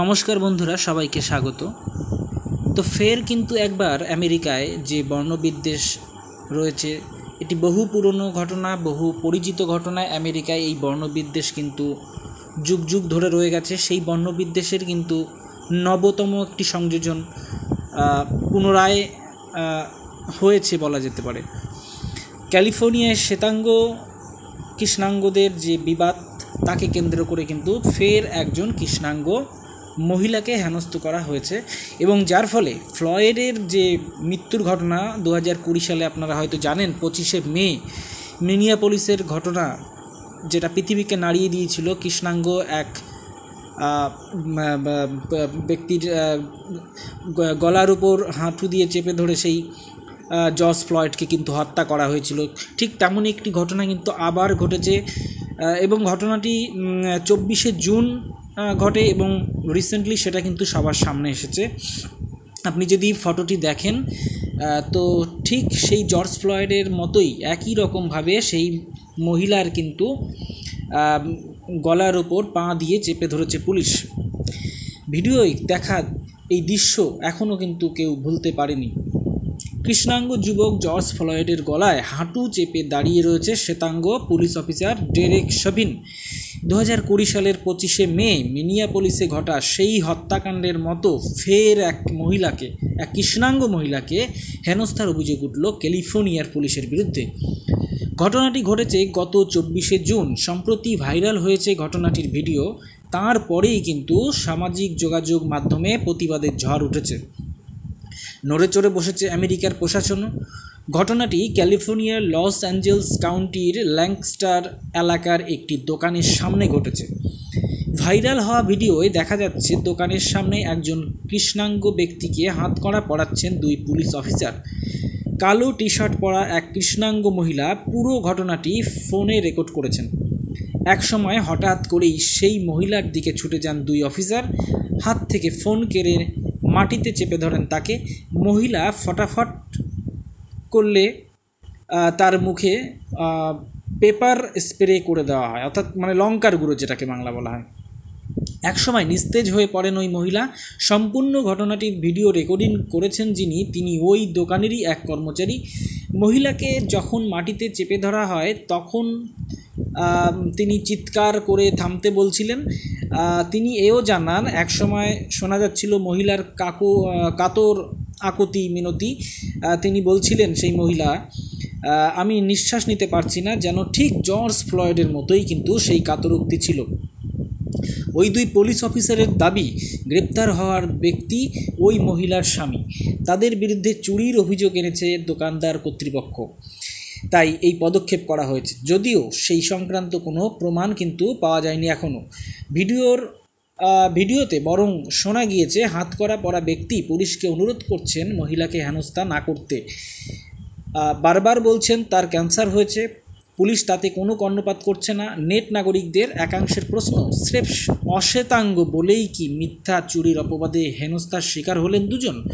নমস্কার বন্ধুরা, সবাইকে স্বাগত। তো ফের কিন্তু একবার আমেরিকায় যে বর্ণবিদ্বেষ রয়েছে, এটি বহু পুরনো ঘটনা, বহু পরিচিত ঘটনা আমেরিকায় এই বর্ণবিদ্বেষ কিন্তু যুগ যুগ ধরে রয়ে গেছে। সেই বর্ণবিদ্বেষের কিন্তু নবতম একটি সংযোজন পুনরায় হয়েছে বলা যেতে পারে। ক্যালিফোর্নিয়ায় শ্বেতাঙ্গ কৃষ্ণাঙ্গদের যে বিবাদ, তাকে কেন্দ্র করে কিন্তু ফের একজন কৃষ্ণাঙ্গ মহিলাকে হেনস্থ করা হয়েছে এবং যার ফলে ফ্লয়েডের যে মৃত্যুর ঘটনা দু হাজার কুড়ি সালে আপনারা হয়তো জানেন, পঁচিশে মে, মিনিয়াপলিসের ঘটনা যেটা পৃথিবীকে নাড়িয়ে দিয়েছিল কৃষ্ণাঙ্গ এক ব্যক্তির গলার উপর হাঁটু দিয়ে চেপে ধরে সেই জর্জ ফ্লয়েডকে কিন্তু হত্যা করা হয়েছিল। ঠিক তেমনই একটি ঘটনা কিন্তু আবার ঘটেছে এবং ঘটনাটি চব্বিশে জুন ঘটে এবং রিসেন্টলি সেটা কিন্তু সবার সামনে এসেছে। আপনি যদি ফটোটি দেখেন তো ঠিক সেই জর্জ ফ্লয়েডের মতোই একই রকমভাবে সেই মহিলার কিন্তু গলার ওপর পা দিয়ে চেপে ধরেছে পুলিশ। ভিডিওয় দেখা এই দৃশ্য এখনও কিন্তু কেউ ভুলতে পারেনি। কৃষ্ণাঙ্গ যুবক জর্জ ফ্লয়েডের গলায় হাঁটু চেপে দাঁড়িয়ে রয়েছে শ্বেতাঙ্গ পুলিশ অফিসার ডেরেক শবিন। দু কুড়ি সালের পঁচিশে মে মিনিয়াপলিসে ঘটা সেই হত্যাকাণ্ডের মতো ফের এক মহিলাকে, এক কৃষ্ণাঙ্গ মহিলাকে হেনস্থার অভিযোগ উঠল ক্যালিফোর্নিয়ার পুলিশের বিরুদ্ধে। ঘটনাটি ঘটেছে গত চব্বিশে জুন। সম্প্রতি ভাইরাল হয়েছে ঘটনাটির ভিডিও। তারপরেই কিন্তু সামাজিক যোগাযোগ মাধ্যমে প্রতিবাদের ঝড় উঠেছে। নড়ে চড়ে বসেছে আমেরিকার প্রশাসনও ঘটনাটি ক্যালিফোর্নিয়ার লস অ্যাঞ্জেলস কাউন্টির ল্যাংস্টার এলাকার একটি দোকানের সামনে ঘটেছে। ভাইরাল হওয়া ভিডিওয় দেখা যাচ্ছে, দোকানের সামনে একজন কৃষ্ণাঙ্গ ব্যক্তিকে হাতকড়া পরাচ্ছেন দুই পুলিশ অফিসার। কালো টি শার্ট পরা এক কৃষ্ণাঙ্গ মহিলা পুরো ঘটনাটি ফোনে রেকর্ড করেছেন। একসময় হঠাৎ করেই সেই মহিলার দিকে ছুটে যান দুই অফিসার। হাত থেকে ফোন কেড়ে মাটিতে চেপে ধরেন তাকে। মহিলা ফটাফট করলে তার মুখে পেপার স্প্রে করে দেওয়া হয়। অর্থাৎ মানে লঙ্কার গুঁড়ো যেটাকে বাংলা বলা হয়। একসময় নিস্তেজ হয়ে পড়েন ওই মহিলা। সম্পূর্ণ ঘটনাটির ভিডিও রেকর্ডিং করেছেন যিনি, তিনি ওই দোকানেরই এক কর্মচারী। মহিলাকে যখন মাটিতে চেপে ধরা হয়, তখন তিনি চিৎকার করে থামতে বলছিলেন। তিনি এও জানান, একসময় শোনা যাচ্ছিল মহিলার কাকু কাতর আকতি মিনতি তিনি বলছিলেন সেই মহিলা আমি নিঃশ্বাস নিতে পারছি না যেন ঠিক জর্জ ফ্লয়েডের মতোই কিন্তু সেই কাতরোক্তি ছিল। ওই দুই পুলিশ অফিসারের দাবি, গ্রেপ্তার হওয়ার ব্যক্তি ওই মহিলার স্বামী। তাদের বিরুদ্ধে চুরির অভিযোগ এনেছে দোকানদার কর্তৃপক্ষ। তাই এই পদক্ষেপ করা হয়েছে। যদিও সেই সংক্রান্ত কোনো প্রমাণ কিন্তু পাওয়া যায়নি এখনও ভিডিওর ভিডিওতে বরং শোনা গিয়েছে হাতকড়া পরা ব্যক্তি পুলিশকে অনুরোধ করছেন মহিলাকে হেনস্থা না করতে। বারবার বলছেন, তার ক্যান্সার হয়েছে। পুলিশ তাতে কোনো কর্ণপাত করছে না। নেট নাগরিকদের একাংশের প্রশ্ন, স্রেফ অশ্বেতাঙ্গ বলেই কি মিথ্যা চুরির অপবাদে হেনস্থার শিকার হলেন দুজন?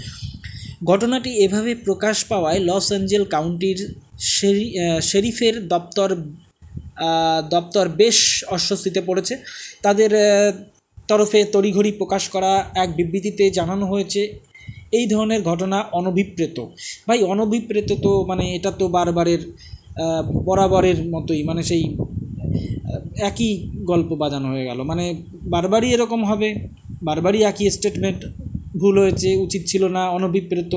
ঘটনাটি এভাবে প্রকাশ পাওয়ায় লস অ্যাঞ্জেল কাউন্টির শেরি- শেরিফের দপ্তর দপ্তর বেশ অস্বস্তিতে পড়েছে। তাদের তরফে তড়িঘড়ি প্রকাশ করা এক বিবৃতিতে জানানো হয়েছে, এই ধরনের ঘটনা অনভিপ্রেত। ভাই, অনভিপ্রেত তো মানে এটা তো বারবারের বরাবরের মতোই মানে সেই একই গল্প বাজানো হয়ে গেল। মানে বারবারই এরকম হবে, বারবারই একই স্টেটমেন্ট ভুল হয়েছে, উচিত ছিল না, অনভিপ্রেত,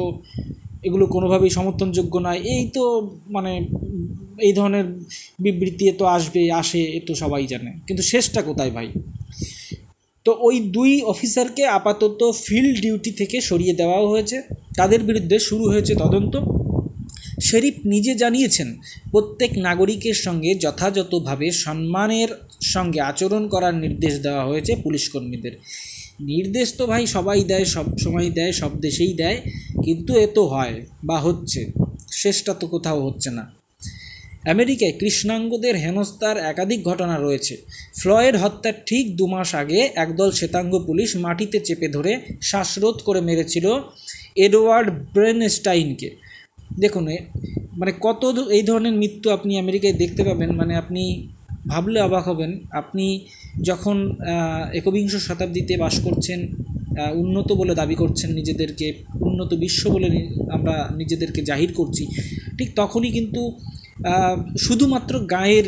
এগুলো কোনোভাবেই সমর্থনযোগ্য নয়। এই তো মানে এই ধরনের বিবৃতি তো আসবে, আসে, এ তো সবাই জানে। কিন্তু শেষটা কোথায় ভাই? তো ওই দুই অফিসারকে আপাতত ফিল্ড ডিউটি থেকে সরিয়ে দেওয়াও হয়েছে। তাদের বিরুদ্ধে শুরু হয়েছে তদন্ত। শেরিফ নিজে জানিয়েছেন, প্রত্যেক নাগরিকের সঙ্গে যথাযথভাবে সম্মানের সঙ্গে আচরণ করার নির্দেশ দেওয়া হয়েছে পুলিশ কর্মীদের নির্দেশ তো ভাই সবাই দেয়, সব সময় দেয়, সব দেশেই দেয়, কিন্তু এ তো হয় বা হচ্ছে। শেষটা তো কোথাও হচ্ছে না। আমেরিকায় কৃষ্ণাঙ্গদের হেনস্থার একাধিক ঘটনা রয়েছে। ফ্লয়েড হত্যার ঠিক দু মাস আগে একদল শ্বেতাঙ্গ পুলিশ মাটিতে চেপে ধরে শ্বাসরোধ করে মেরেছিল এডওয়ার্ড ব্রেনস্টাইনকে। দেখুন মানে কত এই ধরনের মৃত্যু আপনি আমেরিকায় দেখতে পাবেন মানে আপনি ভাবলে অবাক হবেন। আপনি যখন একবিংশ শতাব্দীতে বাস করছেন উন্নত বলে দাবি করছেন নিজেদেরকে, উন্নত বিশ্ব বলে আমরা নিজেদেরকে জাহির করছি, ঠিক তখনই কিন্তু শুধুমাত্র গায়ের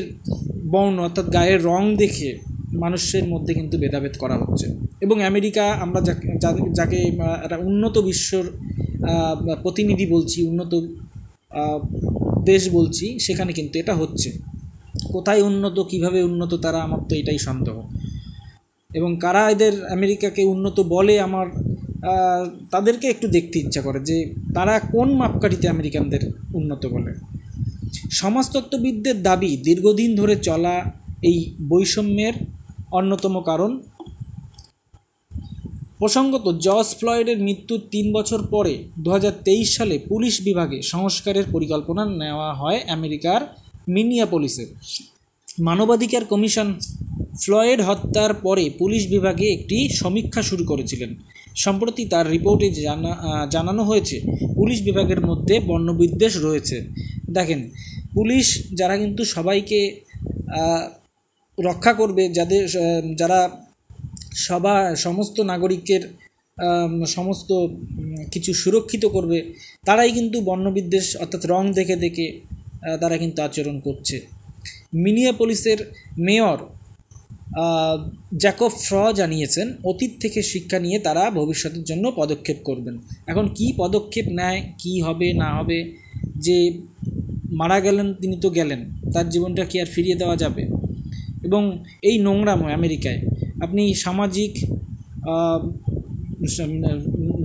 বর্ণ অর্থাৎ গায়ের রং দেখে মানুষের মধ্যে কিন্তু ভেদাভেদ করা হচ্ছে। এবং আমেরিকা, আমরা যাকে যাকে একটা উন্নত বিশ্বর প্রতিনিধি বলছি, উন্নত দেশ বলছি, সেখানে কিন্তু এটা হচ্ছে। কোথায় উন্নত, কীভাবে উন্নত, তারা আমার তো এটাই সন্দেহ। এবং কারা এদের আমেরিকাকে উন্নত বলে আমার তাদেরকে একটু দেখতে ইচ্ছা করে যে তারা কোন মাপকাঠিতে আমেরিকানদের উন্নত বলে। সমাজতত্ত্ববিদদের দাবি দীর্ঘদিন ধরে চলা এই বৈষম্যের অন্যতম কারণ। প্রসঙ্গত, জর্জ ফ্লয়েডের মৃত্যুর তিন বছর পরে দু হাজার তেইশ সালে পুলিশ বিভাগে সংস্কারের পরিকল্পনা নেওয়া হয় আমেরিকার মিনিয়াপলিসে। মানবাধিকার কমিশন ফ্লয়েড হত্যার পরে পুলিশ বিভাগে একটি সমীক্ষা শুরু করেছিলেন। সম্প্রতি তার রিপোর্টে জানা জানানো হয়েছে, পুলিশ বিভাগের মধ্যে বর্ণবিদ্বেষ রয়েছে। দেখেন পুলিশ যারা কিন্তু সবাইকে রক্ষা করবে, যাদের যারা সবা, সমস্ত নাগরিকের সমস্ত কিছু সুরক্ষিত করবে, তারাই কিন্তু বর্ণবিদ্বেষ অর্থাৎ রং দেখে দেখে তারা কিন্তু আচরণ করছে। মিনিয়াপলিসের মেয়র জ্যাকব ফ্র জানিয়েছেন, অতীত থেকে শিক্ষা নিয়ে তারা ভবিষ্যতের জন্য পদক্ষেপ করবেন। এখন কি পদক্ষেপ নেয়, কি হবে, না হবে, যে মারা গেলেন, তিনি তো গেলেন। তার জীবনটা কি আর ফিরিয়ে দেওয়া যাবে? এবং এই নোংরাময় আমেরিকায়, আপনি সামাজিক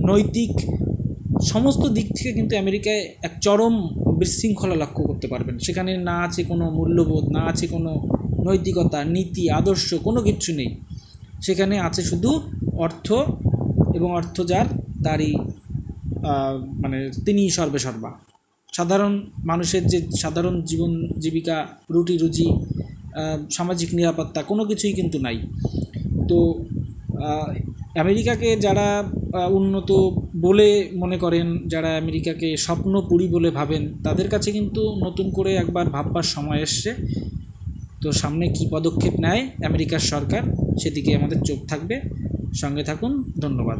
নৈতিক সমস্ত দিক থেকে কিন্তু আমেরিকায় এক চরম বিশৃঙ্খলা লক্ষ্য করতে পারবেন। সেখানে না আছে কোনো মূল্যবোধ, না আছে কোনো নৈতিকতা, নীতি, আদর্শ, কোনো কিচ্ছু নেই। সেখানে আছে শুধু অর্থ, এবং অর্থ যার, তারই মানে তিনিই সর্বে সর্বা সাধারণ মানুষের যে সাধারণ জীবন, জীবিকা, রুটি, রুজি সামাজিক নিরাপত্তা, কোনো কিছুই কিন্তু নাই। তো আমেরিকাকে যারা উন্নত বলে মনে করেন, যারা আমেরিকাকে স্বপ্ন স্বপ্নপুরী বলে ভাবেন, তাদের কাছে কিন্তু নতুন করে একবার ভাববার সময় এসছে। তো সামনে কি পদক্ষেপ নেয় আমেরিকার সরকার, সেদিকে আমাদের চোখ থাকবে। সঙ্গে থাকুন, ধন্যবাদ।